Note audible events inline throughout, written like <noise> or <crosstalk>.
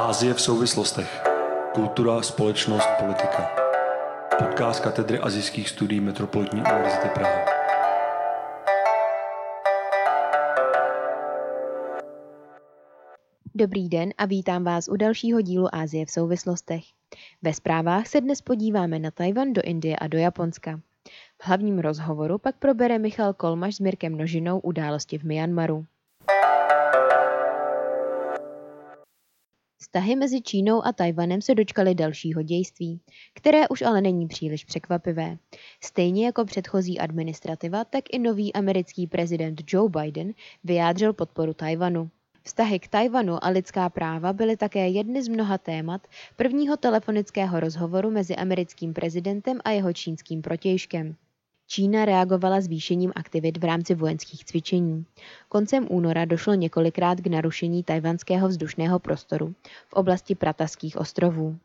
Ázie v souvislostech. Kultura, společnost, politika. Podcast katedry azijských studií Metropolitní univerzity Praha. Dobrý den a vítám vás u dalšího dílu Ázie v souvislostech. Ve zprávách se dnes podíváme na Tajvan, do Indie a do Japonska. V hlavním rozhovoru pak probere Michal Kolmaš s Mirkem Nožinou události v Myanmaru. Vztahy mezi Čínou a Tajvanem se dočkaly dalšího dějství, které už ale není příliš překvapivé. Stejně jako předchozí administrativa, tak i nový americký prezident Joe Biden vyjádřil podporu Tajvanu. Vztahy k Tajvanu a lidská práva byly také jedny z mnoha témat prvního telefonického rozhovoru mezi americkým prezidentem a jeho čínským protějškem. Čína reagovala zvýšením aktivit v rámci vojenských cvičení. Koncem února došlo několikrát k narušení tajvanského vzdušného prostoru v oblasti Prataských ostrovů.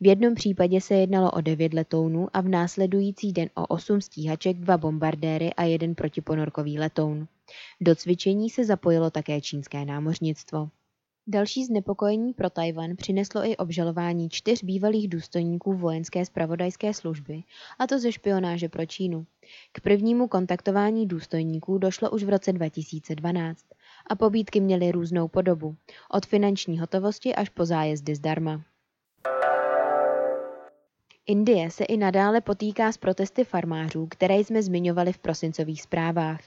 V jednom případě se jednalo o devět letounů a v následující den o osm stíhaček, dva bombardéry a jeden protiponorkový letoun. Do cvičení se zapojilo také čínské námořnictvo. Další znepokojení pro Tajvan přineslo i obžalování čtyř bývalých důstojníků vojenské spravodajské služby, a to ze špionáže pro Čínu. K prvnímu kontaktování důstojníků došlo už v roce 2012 a pobídky měly různou podobu, od finanční hotovosti až po zájezdy zdarma. Indie se i nadále potýká s protesty farmářů, které jsme zmiňovali v prosincových zprávách.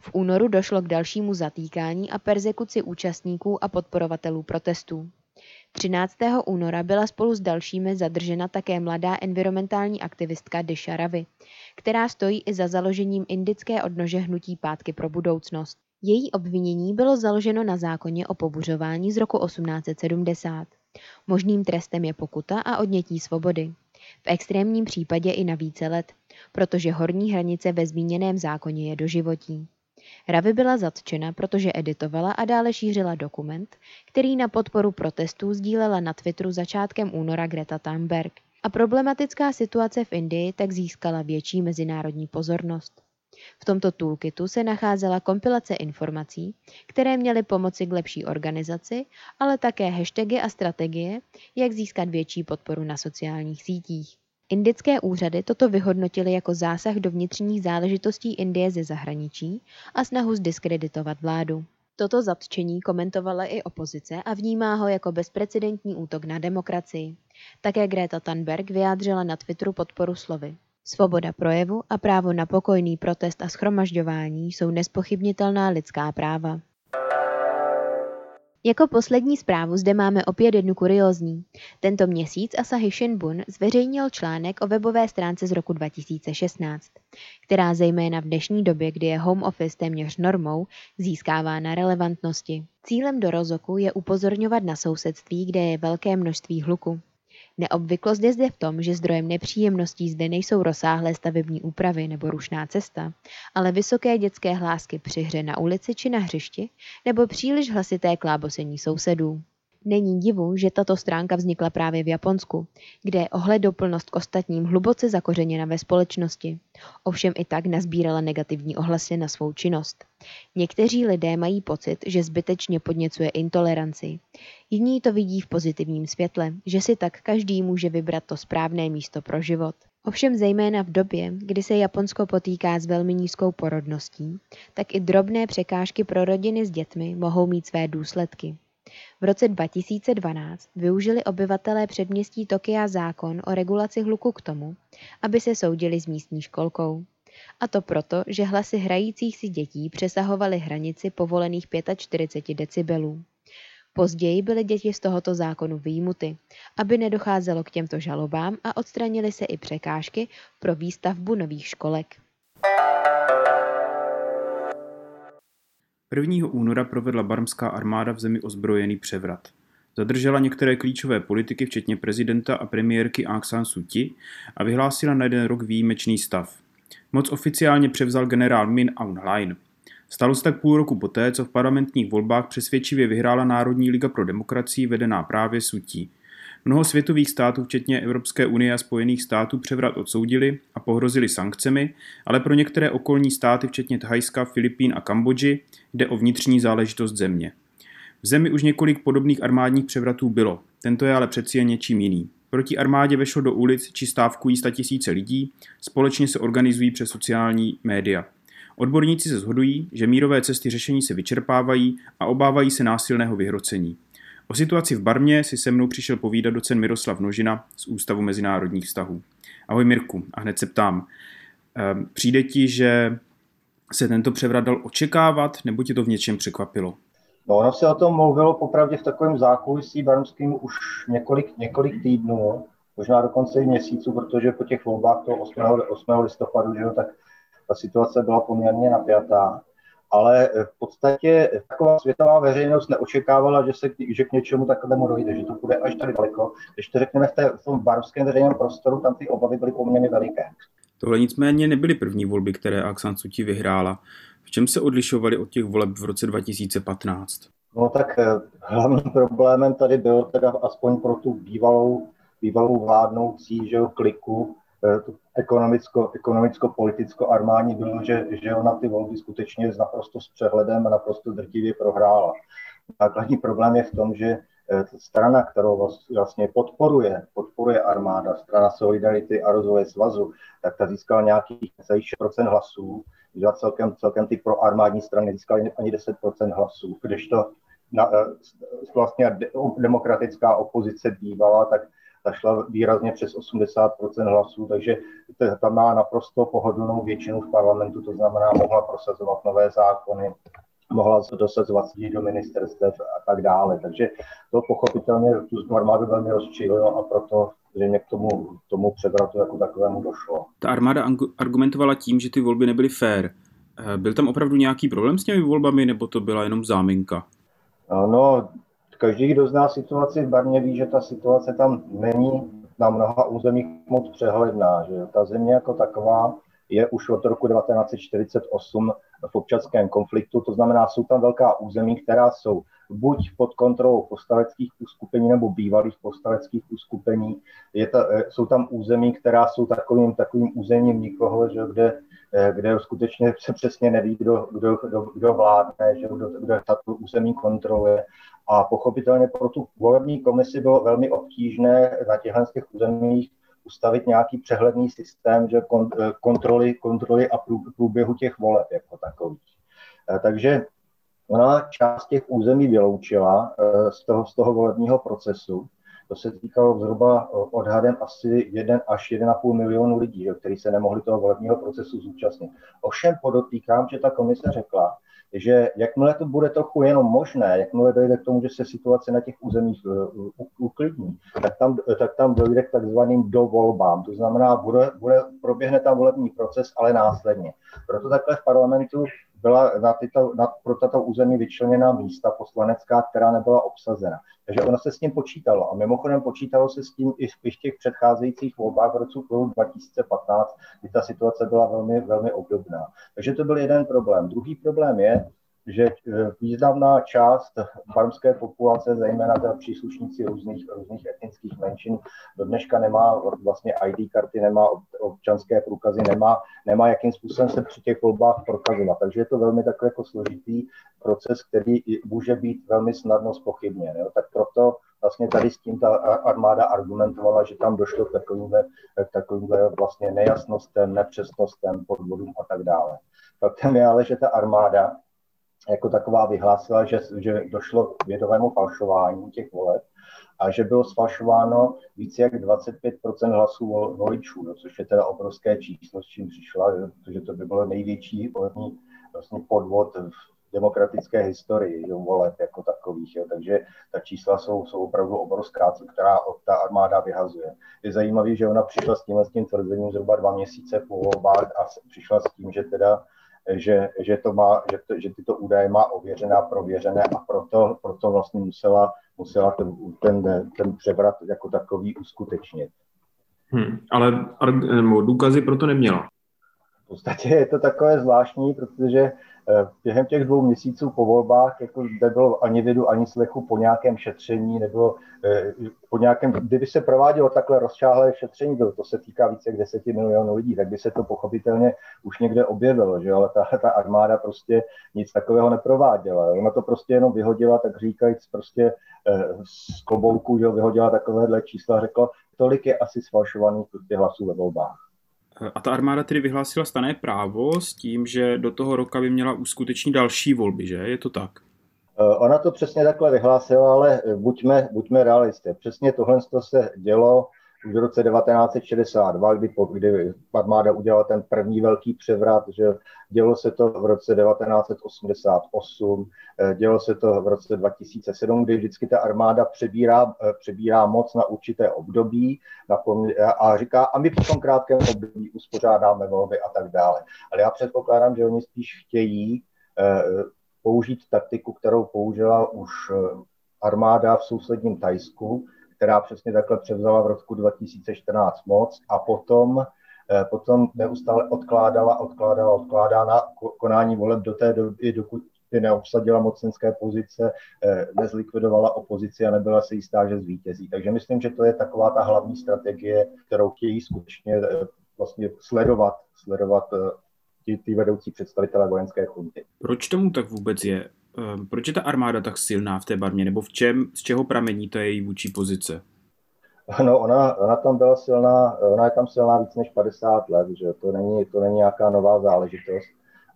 V únoru došlo k dalšímu zatýkání a persekuci účastníků a podporovatelů protestů. 13. února byla spolu s dalšími zadržena také mladá environmentální aktivistka Disha Ravi, která stojí i za založením indické odnože hnutí Pátky pro budoucnost. Její obvinění bylo založeno na zákoně o pobuřování z roku 1870. Možným trestem je pokuta a odnětí svobody. V extrémním případě i na více let, protože horní hranice ve zmíněném zákoně je doživotí. Ravi byla zatčena, protože editovala a dále šířila dokument, který na podporu protestů sdílela na Twitteru začátkem února Greta Thunberg. A problematická situace v Indii tak získala větší mezinárodní pozornost. V tomto toolkitu se nacházela kompilace informací, které měly pomoci k lepší organizaci, ale také hashtagy a strategie, jak získat větší podporu na sociálních sítích. Indické úřady toto vyhodnotily jako zásah do vnitřních záležitostí Indie ze zahraničí a snahu zdiskreditovat vládu. Toto zatčení komentovala i opozice a vnímá ho jako bezprecedentní útok na demokracii. Také Greta Thunberg vyjádřila na Twitteru podporu slovy. Svoboda projevu a právo na pokojný protest a schromažďování jsou nespochybnitelná lidská práva. Jako poslední zprávu zde máme opět jednu kuriózní. Tento měsíc Asahi Shinbun zveřejnil článek o webové stránce z roku 2016, která zejména v dnešní době, kdy je home office téměř normou, získává na relevantnosti. Cílem do Rozoku je upozorňovat na sousedství, kde je velké množství hluku. Neobvyklost je zde v tom, že zdrojem nepříjemností zde nejsou rozsáhlé stavební úpravy nebo rušná cesta, ale vysoké dětské hlásky při hře na ulici či na hřišti nebo příliš hlasité klábosení sousedů. Není divu, že tato stránka vznikla právě v Japonsku, kde je ohledoplnost k ostatním hluboce zakořeněna ve společnosti. Ovšem i tak nazbírala negativní ohlasy na svou činnost. Někteří lidé mají pocit, že zbytečně podněcuje intoleranci. Jiní to vidí v pozitivním světle, že si tak každý může vybrat to správné místo pro život. Ovšem zejména v době, kdy se Japonsko potýká s velmi nízkou porodností, tak i drobné překážky pro rodiny s dětmi mohou mít své důsledky. V roce 2012 využili obyvatelé předměstí Tokia zákon o regulaci hluku k tomu, aby se soudili s místní školkou. A to proto, že hlasy hrajících si dětí přesahovaly hranici povolených 45 decibelů. Později byly děti z tohoto zákonu výjimuty, aby nedocházelo k těmto žalobám a odstranily se i překážky pro výstavbu nových školek. 1. února provedla barmská armáda v zemi ozbrojený převrat. Zadržela některé klíčové politiky, včetně prezidenta a premiérky Aung San Suu Kyi a vyhlásila na jeden rok výjimečný stav. Moc oficiálně převzal generál Min Aung Hlaing. Stalo se tak půl roku poté, co v parlamentních volbách přesvědčivě vyhrála Národní liga pro demokracii vedená právě Sutí. Mnoho světových států, včetně Evropské unie a Spojených států, převrat odsoudili a pohrozili sankcemi, ale pro některé okolní státy, včetně Thajska, Filipín a Kambodži, jde o vnitřní záležitost země. V zemi už několik podobných armádních převratů bylo. Tento je ale přeci jen něčím jiný. Proti armádě vešlo do ulic či stávkují tisíce lidí, společně se organizují přes sociální média. Odborníci se shodují, že mírové cesty řešení se vyčerpávají a obávají se násilného vyhrocení. O situaci v Barmě si se mnou přišel povídat docen Miroslav Nožina z Ústavu mezinárodních vztahů. Ahoj Mirku, a hned se ptám. Ehm, přijde ti, že se tento převrat dal očekávat, nebo tě to v něčem překvapilo? No, ono se o tom mluvilo popravdě v takovém zákulisí barmským už několik, několik týdnů, možná dokonce i měsíců, protože po těch volbách toho 8. 8. listopadu, že jo, tak ta situace byla poměrně napjatá. Ale v podstatě taková světová veřejnost neočekávala, že se že k něčemu takovému dojde, že to bude až tady daleko. Když to řekneme v, té, v tom barmském veřejném prostoru, tam ty obavy byly poměrně veliké. Tohle nicméně nebyly první volby, které Aung San Suu Kyi vyhrála. V čem se odlišovaly od těch voleb v roce 2015? No tak eh, hlavním problémem tady byl teda aspoň pro tu bývalou, bývalou vládnoucí že jo, kliku, tu ekonomicko, ekonomicko-politicko-armání bylo, že, že ona ty volby skutečně s naprosto s přehledem a naprosto drtivě prohrála. Základní problém je v tom, že eh, strana, kterou vlastně podporuje, podporuje armáda, strana Solidarity a rozvoje svazu, tak ta získala nějakých 6% hlasů, že celkem, celkem ty proarmádní strany nezískaly ani 10% hlasů, kdežto na, eh, vlastně demokratická opozice bývala, tak ta šla výrazně přes 80% hlasů, takže tam má naprosto pohodlnou většinu v parlamentu, to znamená, mohla prosazovat nové zákony, mohla dosazovat lidi do ministerstev a tak dále. Takže to pochopitelně tu armádu velmi rozčililo a proto zřejmě k tomu, tomu převratu jako takovému došlo. Ta armáda argumentovala tím, že ty volby nebyly fair. Eh, byl tam opravdu nějaký problém s těmi volbami, nebo to byla jenom záminka? No, každý, kdo zná situaci v Barmě, ví, že ta situace tam není na mnoha územích moc přehledná. Že ta země jako taková je už od roku 1948 v občanském konfliktu, to znamená, jsou tam velká území, která jsou buď pod kontrolou povstaleckých uskupení nebo bývalých povstaleckých uskupení. Je ta, eh, jsou tam území, která jsou takovým, takovým územím nikoho, že, kde, kde skutečně se přesně neví, kdo, kdo, kdo, kdo vládne, že, kdo, kdo tato území kontroluje. A pochopitelně pro tu volební komisi bylo velmi obtížné na těchto těch územích ustavit nějaký přehledný systém že eh, kontroly, kontroly a průběhu těch voleb jako takových. Takže Ona část těch území vyloučila eh, z toho, z toho volebního procesu. To se týkalo zhruba odhadem asi 1 až 1,5 milionu lidí, kteří se nemohli toho volebního procesu zúčastnit. Ovšem podotýkám, že ta komise řekla, že jakmile to bude trochu jenom možné, jakmile dojde k tomu, že se situace na těch územích eh, uklidní, tak tam, tak tam dojde k takzvaným dovolbám. To znamená, bude, bude, proběhne tam volební proces, ale následně. Proto takhle v parlamentu byla na, tyto, na pro tato území vyčleněná místa poslanecká, která nebyla obsazena. Takže ono se s tím počítalo. A mimochodem počítalo se s tím i v těch předcházejících volbách v roce 2015, kdy ta situace byla velmi, velmi obdobná. Takže to byl jeden problém. Druhý problém je, že eh, významná část farmské populace, zejména teda příslušníci různých, různých etnických menšin, do dneška nemá vlastně ID karty, nemá občanské průkazy, nemá, nemá jakým způsobem se při těch volbách prokazovat. Takže je to velmi takový jako složitý proces, který může být velmi snadno spochybněn. Jo. Tak proto vlastně tady s tím ta armáda argumentovala, že tam došlo k takovýmhle, k takovýmhle vlastně nejasnostem, nepřesnostem, podvodům a tak dále. Faktem je ale, že ta armáda jako taková vyhlásila, že, že došlo k vědomému falšování těch voleb a že bylo sfalšováno více jak 25% hlasů voličů, no, což je teda obrovské číslo, s čím přišla, protože to by bylo největší volební vlastně podvod v demokratické historii jo, voleb jako takových. Jo. Takže ta čísla jsou, jsou opravdu obrovská, která ta armáda vyhazuje. Je zajímavé, že ona přišla s tímhle s tím tvrzením zhruba dva měsíce po volbách a přišla s tím, že teda že, že, to má, že, to, že tyto údaje má ověřené prověřené a proto, proto vlastně musela, musela ten, ten, ten převrat jako takový uskutečnit. Hmm, ale důkazy proto neměla. V podstatě je to takové zvláštní, protože během těch dvou měsíců po volbách jako nebylo ani vidu, ani slechu po nějakém šetření, nebylo eh, po nějakém, kdyby se provádělo takhle rozšáhlé šetření, to se týká více jak 10 milionů lidí, tak by se to pochopitelně už někde objevilo, že ale ta, ta armáda prostě nic takového neprováděla. Ona to prostě jenom vyhodila, tak říkajíc prostě eh, z klobouku, že vyhodila takovéhle čísla řekla, tolik je asi sfalšovaných prostě hlasů ve volbách. A ta armáda tedy vyhlásila stané právo s tím, že do toho roka by měla uskutečnit další volby, že? Je to tak? Eh, ona to přesně takhle vyhlásila, ale buďme, buďme realisté. Přesně tohle se dělo už v roce 1962, kdy, kdy armáda udělala ten první velký převrat, že dělo se to v roce 1988, eh, dělo se to v roce 2007, kdy vždycky ta armáda přebírá, eh, přebírá moc na určité období a říká, a my po tom krátkém období uspořádáme volby a tak dále. Ale já předpokládám, že oni spíš chtějí eh, použít taktiku, kterou použila už armáda v sousedním Tajsku, která přesně takhle převzala v roku 2014 moc a potom, eh, potom neustále odkládala, odkládala, odkládá na konání voleb do té doby, dokud by neobsadila mocenské pozice, eh, nezlikvidovala opozici a nebyla se jistá, že zvítězí. Takže myslím, že to je taková ta hlavní strategie, kterou chtějí skutečně eh, vlastně sledovat, sledovat ty, ty vedoucí představitelé vojenské chunty. Proč tomu tak vůbec je? Ehm, proč je ta armáda tak silná v té barmě, nebo v čem, z čeho pramení ta její vůči pozice? <laughs> No, ona, ona tam byla silná, ona je tam silná víc než 50 let, že to není, to není nějaká nová záležitost.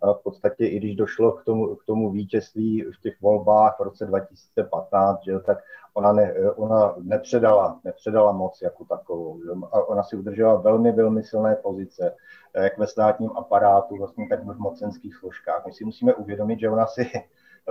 A v podstatě, i když došlo k tomu, k tomu vítězství v těch volbách v roce 2015, že, tak ona, ne, ona nepředala, nepředala moc jako takovou. Že, ona si udržela velmi, velmi silné pozice, jak ve státním aparátu, vlastně tak v mocenských složkách. My si musíme uvědomit, že ona si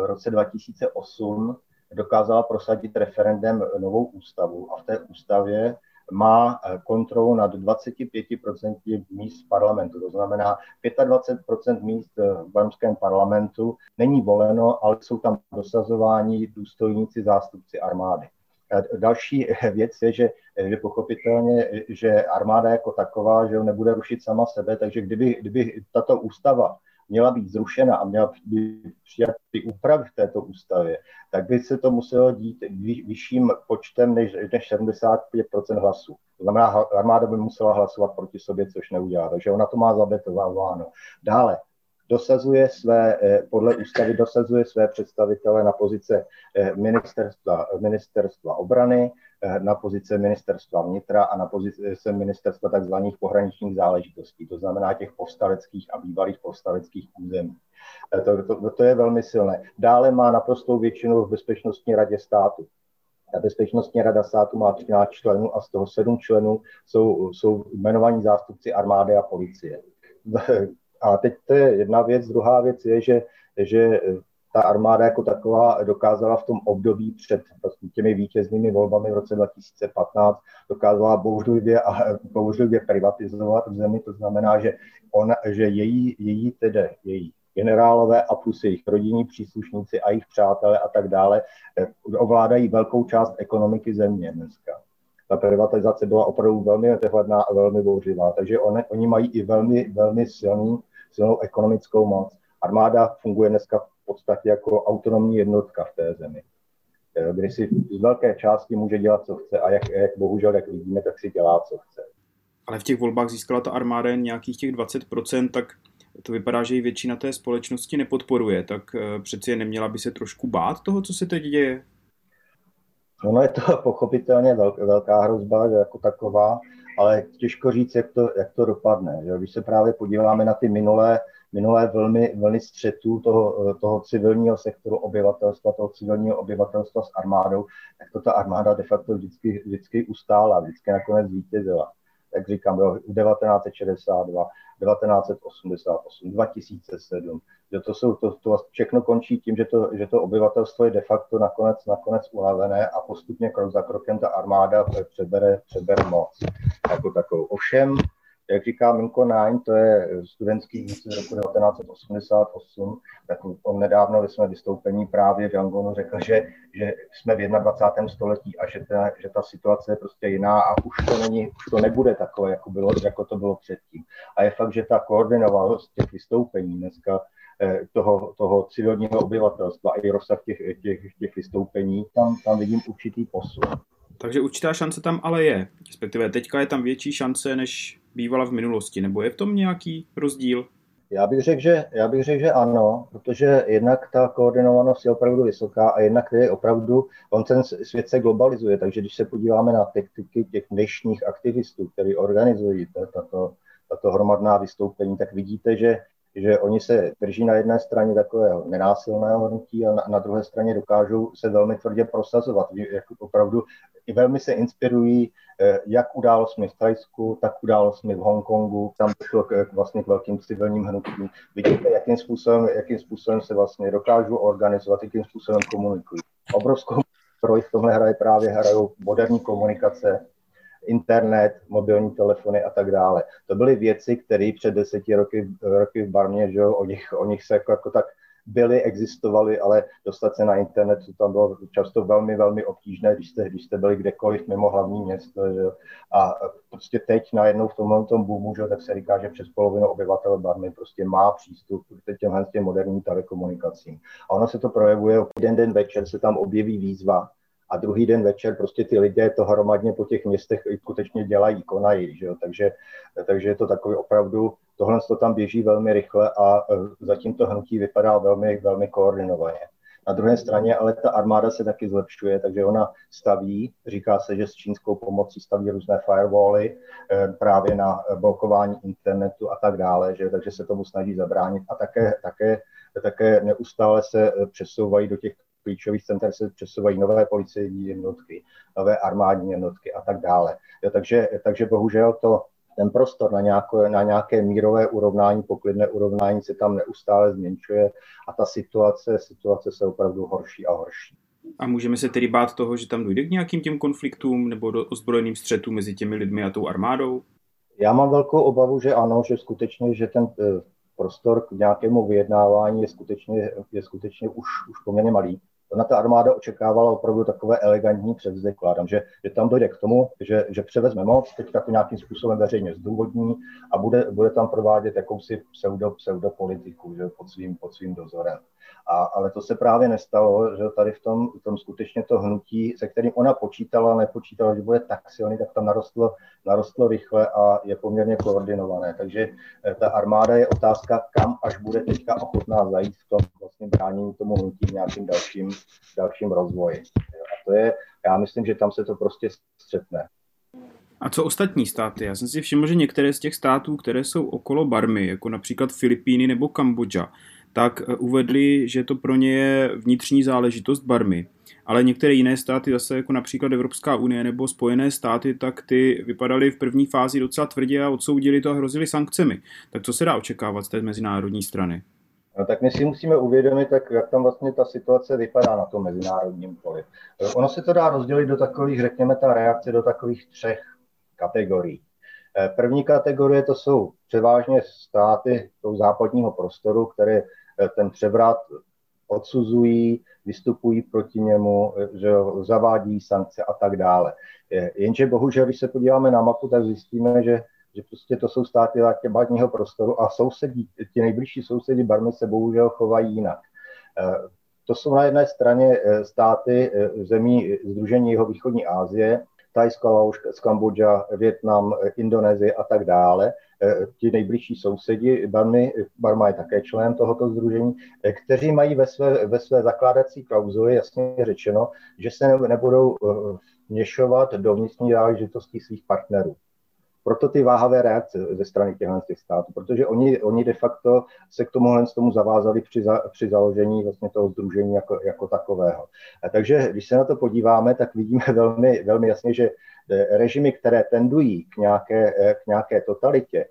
v roce 2008 dokázala prosadit referendem novou ústavu a v té ústavě má kontrolu nad 25% míst parlamentu. To znamená, 25% míst v barmském parlamentu není voleno, ale jsou tam dosazováni důstojníci, zástupci armády. Další věc je, že, že pochopitelně, že armáda jako taková, že nebude rušit sama sebe, takže kdyby, kdyby tato ústava měla být zrušena a měla být přijat ty úpravy v této ústavě, tak by se to muselo dít vyšším počtem než, než 75% hlasů. To znamená, armáda by musela hlasovat proti sobě, což neudělá. Takže ona to má zabetováno. Dále, dosazuje své, eh, podle ústavy dosazuje své představitele na pozice eh, ministerstva, ministerstva obrany, na pozice ministerstva vnitra a na pozice ministerstva tzv. pohraničních záležitostí, to znamená těch povstaleckých a bývalých povstaleckých území. Eh, to, to, to je velmi silné. Dále má naprostou většinu v Bezpečnostní radě státu. Ta Bezpečnostní rada státu má 13 členů a z toho 7 členů jsou, jsou jmenovaní zástupci armády a policie. <laughs> A teď to je jedna věc. Druhá věc je, že, že ta armáda jako taková dokázala v tom období před vlastně těmi vítěznými volbami v roce 2015, dokázala bouřlivě a <laughs> bouřlivě privatizovat v zemi, to znamená, že, on, že její, její tedy, její generálové a plus jejich rodinní příslušníci a jejich přátelé a tak dále eh, ovládají velkou část ekonomiky země dneska. Ta privatizace byla opravdu velmi nepřehledná a velmi bouřivá, takže on, oni mají i velmi, velmi silný, silnou ekonomickou moc. Armáda funguje dneska podstatě jako autonomní jednotka v té zemi, eh, kdy si z velké části může dělat, co chce a jak, jak bohužel, jak vidíme, tak si dělá, co chce. Ale v těch volbách získala ta armáda jen nějakých těch 20%, tak to vypadá, že i většina té společnosti nepodporuje, tak eh, přeci je neměla by se trošku bát toho, co se teď děje? Ono je to <laughs> pochopitelně velká hrozba, jako taková, ale těžko říct, jak to, jak to dopadne. Že? Když se právě podíváme na ty minulé minulé vlny, vlny střetů toho, toho civilního sektoru obyvatelstva, toho civilního obyvatelstva s armádou, tak to ta armáda de facto vždycky, vždycky ustála, vždycky nakonec vítězila. Jak říkám, bylo 1962, 1988, 2007, že to, jsou, to, to všechno končí tím, že to, že to obyvatelstvo je de facto nakonec, nakonec unavené a postupně krok za krokem ta armáda přebere, přebere moc jako takovou. Ovšem, jak říká Minko Nine, to je studentský víc z roku 1988, tak on nedávno ve svém vystoupení právě v Jangonu řekl, že, že jsme v 21. století a že ta, že ta situace je prostě jiná a už to, není, už to nebude takové, jako, bylo, jako to bylo předtím. A je fakt, že ta koordinovanost těch vystoupení dneska toho, toho civilního obyvatelstva i rozsah těch, těch, těch vystoupení, tam, tam vidím určitý posun. Takže určitá šance tam ale je. Respektive teďka je tam větší šance, než bývala v minulosti. Nebo je v tom nějaký rozdíl? Já bych řekl, že, já bych řekl, že ano, protože jednak ta koordinovanost je opravdu vysoká a jednak je opravdu, on ten svět se globalizuje, takže když se podíváme na taktiky těch dnešních aktivistů, kteří organizují tato, tato hromadná vystoupení, tak vidíte, že že oni se drží na jedné straně takového nenásilného hnutí a na, na druhé straně dokážou se velmi tvrdě prosazovat. Jako opravdu i velmi se inspirují eh, jak událostmi v Tajsku, tak událostmi v Hongkongu. Tam došlo k, vlastně k velkým civilním hnutím. Vidíte, jakým způsobem, jakým způsobem se vlastně dokážou organizovat, jakým způsobem komunikují. Obrovskou roli v tomhle hraje právě hrajou moderní komunikace, internet, mobilní telefony a tak dále. To byly věci, které před deseti roky, roky v Barmě, že o nich, o nich se jako, jako tak byly, existovaly, ale dostat se na internet, to tam bylo často velmi, velmi obtížné, když jste, když jste byli kdekoliv mimo hlavní město. Že? A prostě teď najednou v tomhle tom boomu, že, tak se říká, že přes polovinu obyvatel Barmy prostě má přístup k těmhle těm moderním telekomunikacím. A ono se to projevuje, jeden den večer se tam objeví výzva, a druhý den večer prostě ty lidé to hromadně po těch městech skutečně dělají, konají, že jo? Takže, takže je to takový opravdu, tohle to tam běží velmi rychle a e, zatím to hnutí vypadá velmi, velmi koordinovaně. Na druhé straně ale ta armáda se taky zlepšuje, takže ona staví, říká se, že s čínskou pomocí staví různé firewally e, právě na blokování internetu a tak dále, že, takže se tomu snaží zabránit a také, také, také neustále se přesouvají do těch klíčových center se přesouvají nové policejní jednotky, nové armádní jednotky a tak dále. Jo, takže, takže bohužel to, ten prostor na nějaké, na nějaké mírové urovnání, poklidné urovnání se tam neustále zmenšuje a ta situace, situace se opravdu horší a horší. A můžeme se tedy bát toho, že tam dojde k nějakým těm konfliktům nebo do ozbrojeným střetům mezi těmi lidmi a tou armádou? Já mám velkou obavu, že ano, že skutečně, že ten eh, prostor k nějakému vyjednávání je skutečně, je skutečně už, už poměrně malý. Ona ta armáda očekávala opravdu takové elegantní převzdy. Kládám, že, že tam dojde k tomu, že, že převezme moc, teďka to nějakým způsobem veřejně zdůvodní a bude, bude tam provádět jakousi pseudo, pseudopolitiku že, pod, svým, pod svým dozorem. A, ale to se právě nestalo, že tady v tom, v tom skutečně to hnutí, se kterým ona počítala, nepočítala, že bude tak silný, tak tam narostlo, narostlo rychle a je poměrně koordinované. Takže eh, ta armáda je otázka, kam až bude teďka ochotná zajít v tom vlastně bránění tomu hnutí v nějakým dalším, dalším rozvoji. A to je, já myslím, že tam se to prostě střetne. A co ostatní státy? Já jsem si všiml, že některé z těch států, které jsou okolo Barmy, jako například Filipíny nebo Kambodža, tak eh, uvedli, že to pro ně je vnitřní záležitost Barmy. Ale některé jiné státy, zase jako například Evropská unie nebo Spojené státy, tak ty vypadaly v první fázi docela tvrdě a odsoudili to a hrozili sankcemi. Tak co se dá očekávat z té mezinárodní strany? No, tak my si musíme uvědomit, tak jak tam vlastně ta situace vypadá na tom mezinárodním poli. Ono se to dá rozdělit do takových, řekněme, ta reakce do takových třech kategorií. Eh, první kategorie to jsou převážně státy toho západního prostoru, které eh, ten převrat odsuzují, vystupují proti němu, eh, že zavádí sankce a tak dále. Jenže bohužel, když se podíváme na mapu, tak zjistíme, že, že prostě to jsou státy západního prostoru a sousedí, ti nejbližší sousedi Barmy se bohužel chovají jinak. To jsou na jedné straně státy zemí Združení jeho východní Asie, Tajsko, Laoš, Kambodža, Větnam, Indonésie a tak dále. Eh, ti nejbližší sousedi, Barmy, Barma je také člen tohoto združení, eh, kteří mají ve své, ve své zakládací klauzuli jasně řečeno, že se nebudou eh, vměšovat do vnitřní záležitosti svých partnerů proto ty váhavé reakce ze strany těchto těch států, protože oni, oni de facto se k tomuhle tomu zavázali při, za, při založení vlastně toho združení jako, jako takového. A takže když se na to podíváme, tak vidíme <laughs> velmi, velmi jasně, že eh, režimy, které tendují k nějaké, eh, k nějaké totalitě,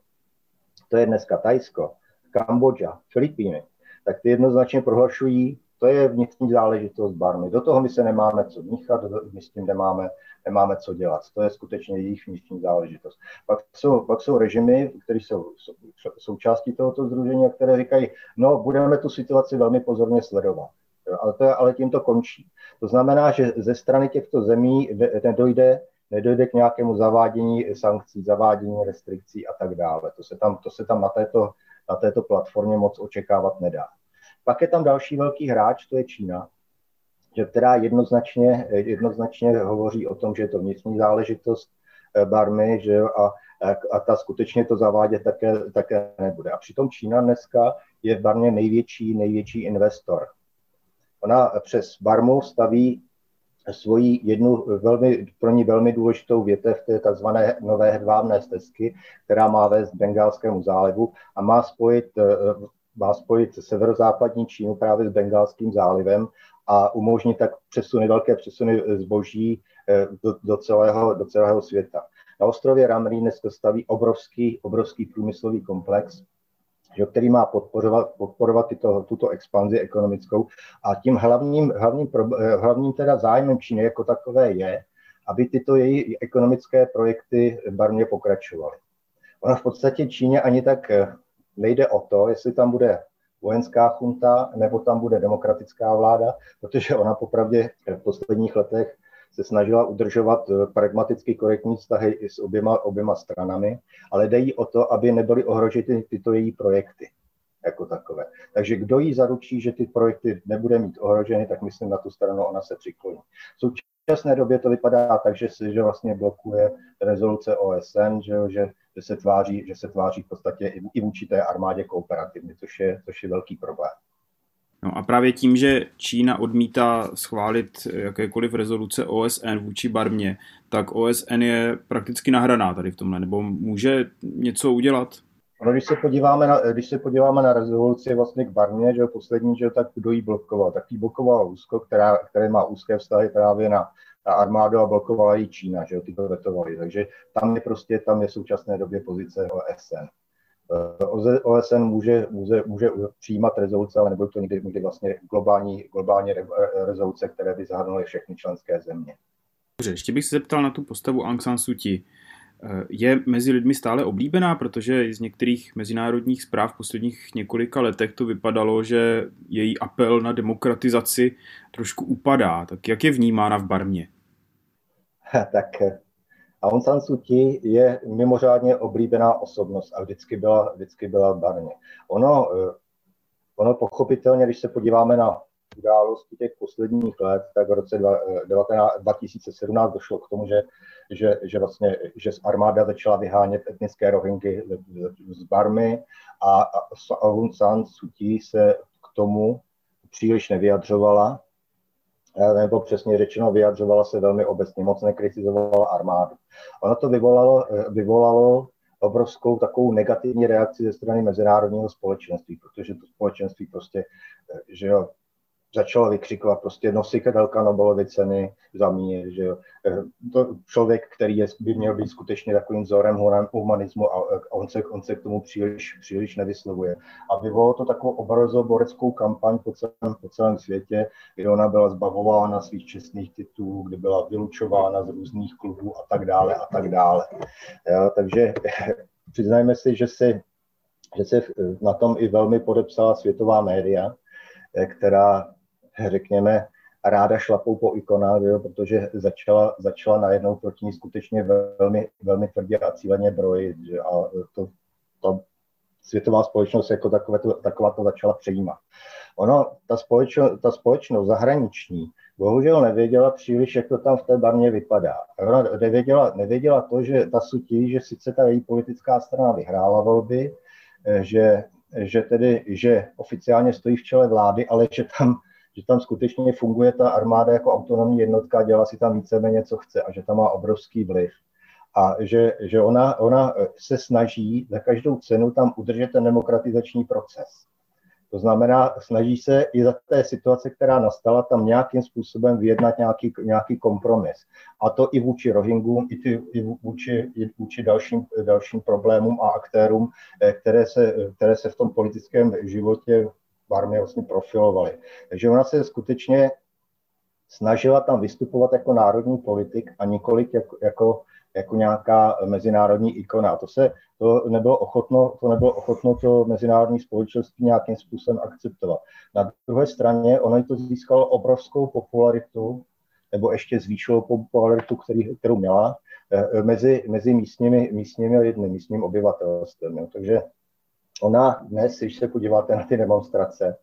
to je dneska Tajsko, Kambodža, Filipíny, tak ty jednoznačně prohlašují to je vnitřní záležitost Barmy. Do toho my se nemáme co míchat, my s tím nemáme, nemáme co dělat. To je skutečně jejich vnitřní záležitost. Pak jsou, pak jsou režimy, které jsou, součástí tohoto združení které říkají, no budeme tu situaci velmi pozorně sledovat. Ale, to ale tím to končí. To znamená, že ze strany těchto zemí nedojde, nedojde k nějakému zavádění sankcí, zavádění restrikcí a tak dále. To se tam, to se tam na této na této platformě moc očekávat nedá. Pak je tam další velký hráč, to je Čína, že která jednoznačně, jednoznačně hovoří o tom, že je to vnitřní záležitost eh, Barmy, že a, a ta skutečně to zavádět také, také nebude. A přitom Čína dneska je v Barmě největší, největší investor. Ona přes Barmu staví svoji jednu velmi, pro ní velmi důležitou větev té tzv. nové hedvábné stezky, která má vést Bengálskému zálivu a má spojit, eh, má spojit severozápadní Čínu právě s Bengálským zálivem a umožnit tak přesuny, velké přesuny zboží eh, do, do, celého, do celého světa. Na ostrově Ramrí dneska staví obrovský, obrovský průmyslový komplex, že, který má podporovat, podporovat tyto, tuto expanzi ekonomickou. A tím hlavním, hlavním, eh, hlavním teda zájmem Číny jako takové je, aby tyto její ekonomické projekty barně pokračovaly. Ona v podstatě Číně ani tak eh, nejde o to, jestli tam bude vojenská chunta nebo tam bude demokratická vláda, protože ona popravdě v posledních letech se snažila udržovat eh, pragmaticky korektní vztahy i s oběma, oběma stranami, ale dejí o to, aby nebyly ohroženy tyto její projekty jako takové. Takže kdo jí zaručí, že ty projekty nebude mít ohroženy, tak myslím na tu stranu ona se přikloní. V současné době to vypadá tak, že že vlastně blokuje rezoluce OSN, že, že, že, se tváří, že se tváří v podstatě i, i vůči té armádě kooperativně, což je, což je velký problém. No a právě tím, že Čína odmítá schválit jakékoliv rezoluce OSN vůči Barmě, tak OSN je prakticky nahraná tady v tomhle, nebo může něco udělat? No, když se podíváme na, když se podíváme na rezoluci vlastně k Barmě, že poslední, že tak kdo jí blokoval, tak jí blokoval Rusko, která, které má úzké vztahy právě na armádu a blokovala ji Čína, že jo, ty to vetovali. Takže tam je prostě, tam je v současné době pozice OSN. Eh, OSN může, může, může přijímat rezoluce, ale nebyly to nikdy, nikdy vlastně globální, globální rezoluce, které by zahrnuly všechny členské země. Dobře, ještě bych se zeptal na tu postavu Aung San Suu Kyi. Eh, je mezi lidmi stále oblíbená, protože z některých mezinárodních zpráv v posledních několika letech to vypadalo, že její apel na demokratizaci trošku upadá. Tak jak je vnímána v Barmě? <laughs> tak eh, Aung San Suu Kyi je mimořádně oblíbená osobnost a vždycky byla, vždycky byla v Barmě. Ono, eh, ono pochopitelně, když se podíváme na události těch posledních let, tak v roce 2017 došlo k tomu, že, že, že vlastně že armáda začala vyhánět etnické rohingy z Barmy a Aung San Suu Kyi se k tomu příliš nevyjadřovala Eh, nebo přesně řečeno vyjadřovala se velmi obecně, moc nekritizovala armádu. Ono to vyvolalo, eh, vyvolalo obrovskou takovou negativní reakci ze strany mezinárodního společenství, protože to společenství prostě, eh, že jo, začalo vykřikovat prostě kadelka Nobelovy ceny za mír, že. Eh, to člověk, který je, by měl být skutečně takovým vzorem humanismu a on se, on se k tomu příliš, příliš nevyslovuje. A vyvolalo to takovou obrazoboreckou kampaň po celém, po celém světě, kdy ona byla zbavována svých čestných titulů, kdy byla vylučována z různých klubů a tak dále a tak dále. Jo, takže přiznajme si, že si že se na tom i velmi podepsala světová média, eh, která řekněme, ráda šlapou po ikonách, jo, protože začala, začala najednou proti ní skutečně velmi, velmi tvrdě a cíleně brojit. Že, a to, to světová společnost jako takové to, taková to začala přejímat. Ono, ta, společno, ta společnost zahraniční, bohužel nevěděla příliš, jak to tam v té barně vypadá. Ona nevěděla, nevěděla to, že ta sutí, že sice ta její politická strana vyhrála volby, že, že tedy, že oficiálně stojí v čele vlády, ale že tam že tam skutečně funguje ta armáda jako autonomní jednotka, dělá si tam víceméně, co chce a že tam má obrovský vliv. A že, že ona, ona se snaží za každou cenu tam udržet ten demokratizační proces. To znamená, snaží se i za té situace, která nastala, tam nějakým způsobem vyjednat nějaký, nějaký kompromis. A to i vůči Rohingům, i, ty, i vůči, i vůči dalším, dalším problémům a aktérům, eh, které se, které se v tom politickém životě barmě vlastně profilovali. Takže ona se skutečně snažila tam vystupovat jako národní politik a několik jako, jako, jako nějaká mezinárodní ikona. A to se to nebylo ochotno, to nebylo ochotno to mezinárodní společenství nějakým způsobem akceptovat. Na druhé straně ono to získalo obrovskou popularitu, nebo ještě zvýšilo popularitu, který, kterou měla, eh, mezi, mezi místními, místními lidmi, místním obyvatelstvem. Jo. Takže ona dnes, když se podíváte na ty demonstrace,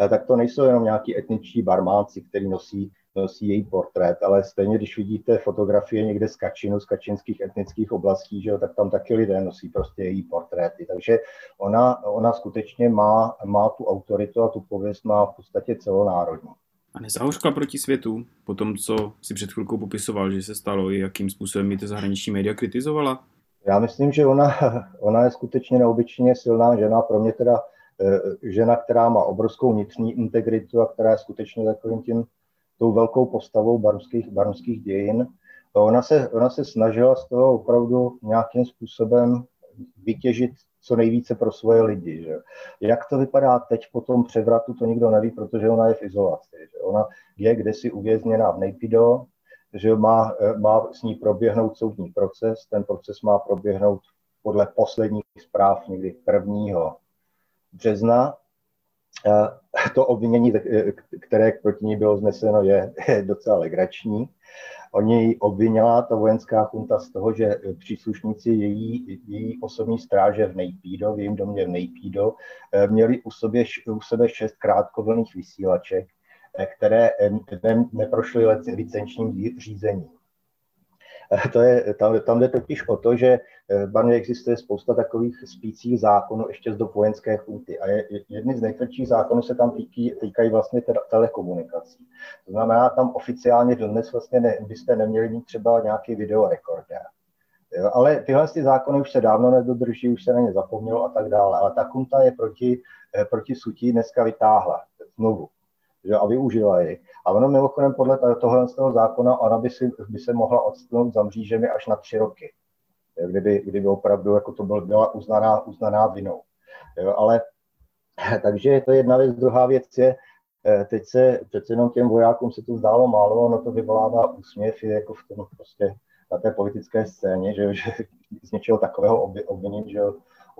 eh, tak to nejsou jenom nějaký etničtí barmánci, kteří nosí, nosí její portrét, ale stejně, když vidíte fotografie někde z Kačinu, z kačinských etnických oblastí, že jo, tak tam taky lidé nosí prostě její portréty. Takže ona, ona skutečně má, má tu autoritu a tu pověst má v podstatě celonárodní. A nezahořkla proti světu po tom, co si před chvilkou popisoval, že se stalo, jakým způsobem mi ty zahraniční média kritizovala? Já myslím, že ona, <laughs> ona je skutečně neobyčejně silná žena, pro mě teda eh, žena, která má obrovskou vnitřní integritu a která je skutečně takovým tím tou velkou postavou barmských, barmských dějin. Ona se, ona se snažila z toho opravdu nějakým způsobem vytěžit co nejvíce pro svoje lidi. Že? Jak to vypadá teď po tom převratu, to nikdo neví, protože ona je v izolaci. Že? Ona je kdesi uvězněná v Nejpido, že má, má s ní proběhnout soudní proces. Ten proces má proběhnout podle posledních zpráv někdy 1. března. To obvinění, které proti ní bylo zneseno, je, docela legrační. Oni ji obvinila, ta vojenská chunta, z toho, že příslušníci její, její osobní stráže v Nejpído, v jejím domě v Nejpído, eh, měli u, sobě, u sebe šest krátkovlných vysílaček, eh, které eh, neprošly licenčním řízením. To je, tam, tam jde totiž o to, že eh, v Barmě existuje spousta takových spících zákonů ještě z dob vojenské chunty a je, jedny z nejtvrdších zákonů se tam týkají, týkají vlastně teda telekomunikací. To znamená, tam oficiálně dnes vlastně ne, byste neměli mít třeba nějaký videorekordér. Jo, ale tyhle ty zákony už se dávno nedodrží, už se na ně zapomnělo a tak dále. Ale ta kunta je proti, eh, proti sutí dneska vytáhla znovu že, a využila ji. A ono mimochodem podle toho zákona, ona by, si, by se mohla odstnout za mřížemi až na tři roky, kdyby, kdyby opravdu jako to byl, byla uznaná, uznaná vinou. Jo, ale <clears throat> takže to je jedna věc. Druhá věc je, eh, teď se přece jenom těm vojákům se to zdálo málo, ono to vyvolává úsměv jako v tom prostě na té politické scéně, že, že <laughs> z něčeho takového obvinění, že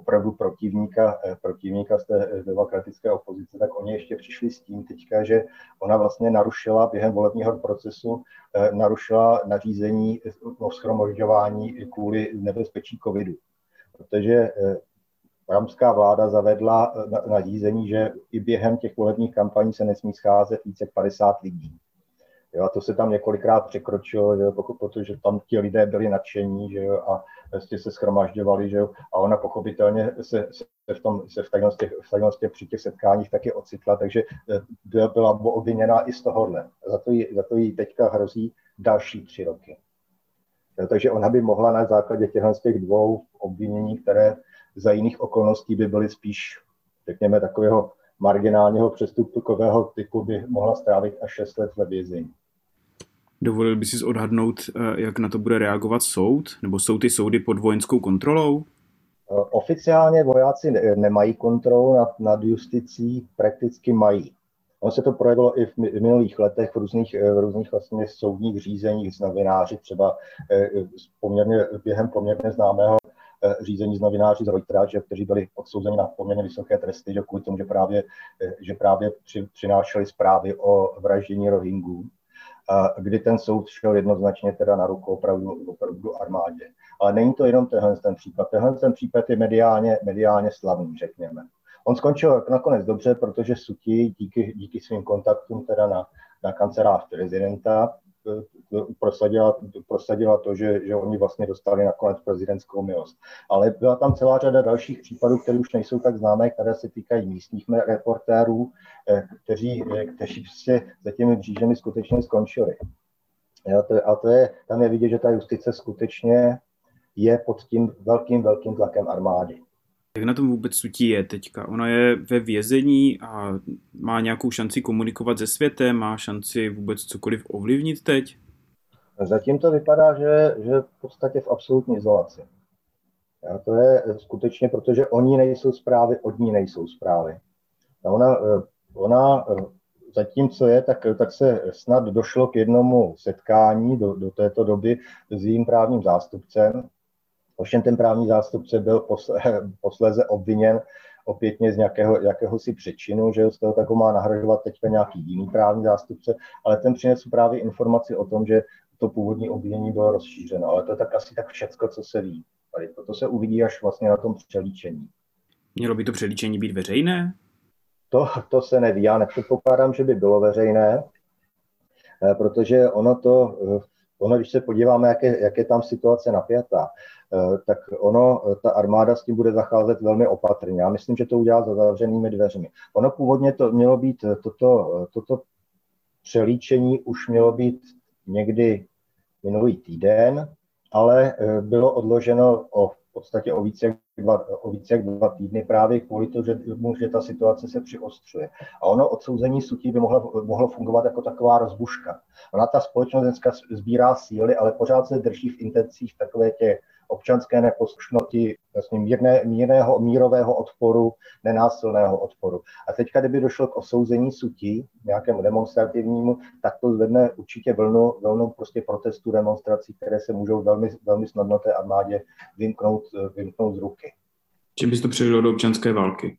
opravdu protivníka, eh, protivníka z té eh, demokratické opozice, tak oni ještě přišli s tím teďka, že ona vlastně narušila během volebního procesu, eh, narušila nařízení o schromažďování kvůli nebezpečí covidu. Protože ramská vláda zavedla nařízení, že i během těch volebních kampaní se nesmí scházet více jak 50 lidí. Jo, a to se tam několikrát překročilo, že protože tam ti lidé byli nadšení že a vlastně se schromažďovali, že a ona pochopitelně se, se v, tom, se v, těch, v těch, při těch setkáních taky ocitla, takže eh, byla obviněná i z tohohle. Za to jí, za to jí teďka hrozí další tři roky. Jo, takže ona by mohla na základě těchto z těch dvou obvinění, které za jiných okolností by byly spíš, řekněme, takového marginálního přestupkového typu by mohla strávit až 6 let ve vězení. Dovolil by si odhadnout, eh, jak na to bude reagovat soud? Nebo jsou ty soudy pod vojenskou kontrolou? Eh, oficiálně vojáci nemají kontrolu nad, nad justicí, prakticky mají. Ono se to projevilo i v minulých letech v různých, eh, v různých vlastně soudních řízeních s novináři, třeba poměrně, během poměrně známého řízení s novináři z Reutera, že, kteří byli odsouzeni na poměrně vysoké tresty, že kvůli tomu, že právě, že právě při, přinášeli zprávy o vraždění Rohingů kdy ten soud šel jednoznačně teda na ruku opravdu, opravdu armádě. Ale není to jenom tenhle ten případ. Tenhle ten případ je mediálně, mediálně slavný, řekněme. On skončil nakonec dobře, protože Suti díky, díky svým kontaktům teda na, na kancelář prezidenta prosadila, prosadila to, že, že oni vlastně dostali nakonec prezidentskou milost. Ale byla tam celá řada dalších případů, které už nejsou tak známé, které se týkají místních reportérů, eh, kteří, eh, kteří prostě za těmi břížemi skutečně skončili. Jo, to, a to je, tam je vidět, že ta justice skutečně je pod tím velkým, velkým tlakem armády. Jak na tom vůbec Sutí je teďka? Ona je ve vězení a má nějakou šanci komunikovat se světem, má šanci vůbec cokoliv ovlivnit teď? Zatím to vypadá, že, že v podstatě v absolutní izolaci. Já to je skutečně, protože oni nejsou zprávy, od ní nejsou zprávy. A ona, ona zatím, co je, tak, tak se snad došlo k jednomu setkání do, do této doby s jejím právním zástupcem, Ovšem ten právní zástupce byl <laughs> posléze obviněn opětně z nějakého, jakéhosi přečinu, že z toho tak má nahražovat teďka nějaký jiný právní zástupce, ale ten přinesl právě informaci o tom, že to původní obvinění bylo rozšířeno. Ale to je tak asi tak všecko, co se ví. Tady toto se uvidí až vlastně na tom přelíčení. Mělo by to přelíčení být veřejné? To, to se neví. Já nepředpokládám, že by bylo veřejné, eh, protože ono to, eh, ono, když se podíváme, jak je, jak je tam situace napjatá, eh, tak ono, ta armáda s tím bude zacházet velmi opatrně. Já myslím, že to udělá za zavřenými dveřmi. Ono původně to mělo být, toto, toto přelíčení už mělo být někdy minulý týden, ale bylo odloženo o v podstatě o více jak dva, o více jak dva týdny právě kvůli tomu, že, že ta situace se přiostřuje. A ono odsouzení sutí by mohlo, mohlo fungovat jako taková rozbuška. Ona ta společnost dneska sbírá síly, ale pořád se drží v intencích takové těch občanské neposlušnosti, vlastně mírné, mírného, mírového odporu, nenásilného odporu. A teďka, kdyby došlo k osouzení sutí, nějakému demonstrativnímu, tak to zvedne určitě vlnu, vlnu prostě protestů, demonstrací, které se můžou velmi, velmi snadno té armádě vymknout, vymknout z ruky. Čím by se to přelilo do občanské války?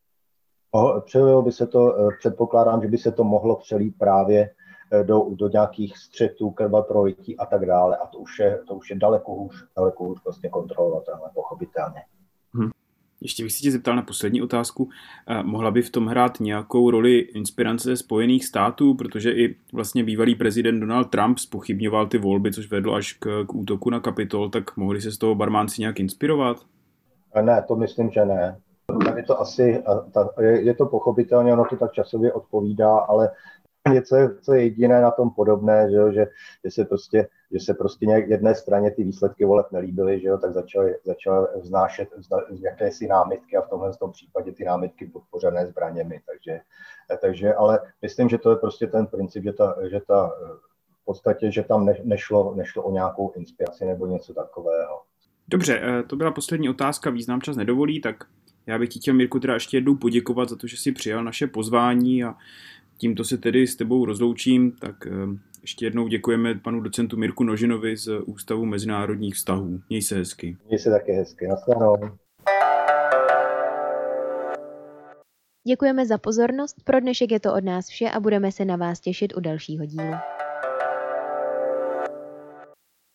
Přelilo by se to, předpokládám, že by se to mohlo přelít právě Eh, do, do nějakých střetů, krvaprolití a tak dále. A to už je, to už je daleko hůř, daleko hůř prostě kontrolovatelné, pochopitelně. Hmm. Ještě bych si tě zeptal na poslední otázku. Eh, mohla by v tom hrát nějakou roli inspirace Spojených států, protože i vlastně bývalý prezident Donald Trump spochybňoval ty volby, což vedlo až k, k útoku na Kapitol, tak mohli se z toho barmánci nějak inspirovat? Ne, to myslím, že ne. Tady to asi, je, je to pochopitelně, ono to tak časově odpovídá, ale <laughs> něco, co je jediné na tom podobné, že, jo, že, že, se prostě, že se prostě nějak jedné straně ty výsledky voleb nelíbily, že jo, tak začaly, začaly vznášet jakési námitky a v tomhle tom případě ty námitky podpořené zbraněmi. Takže, takže, ale myslím, že to je prostě ten princip, že ta, že ta v podstatě, že tam ne, nešlo, nešlo o nějakou inspiraci nebo něco takového. Dobře, eh, to byla poslední otázka, význam čas nedovolí, tak já bych ti chtěl, Mirku, teda ještě jednou poděkovat za to, že jsi přijal naše pozvání a Tímto se tedy s tebou rozloučím, tak eh, ještě jednou děkujeme panu docentu Mirku Nožinovi z Ústavu mezinárodních vztahů. Měj se hezky. Měj se také hezky. Naschledanou. Děkujeme za pozornost, pro dnešek je to od nás vše a budeme se na vás těšit u dalšího dílu.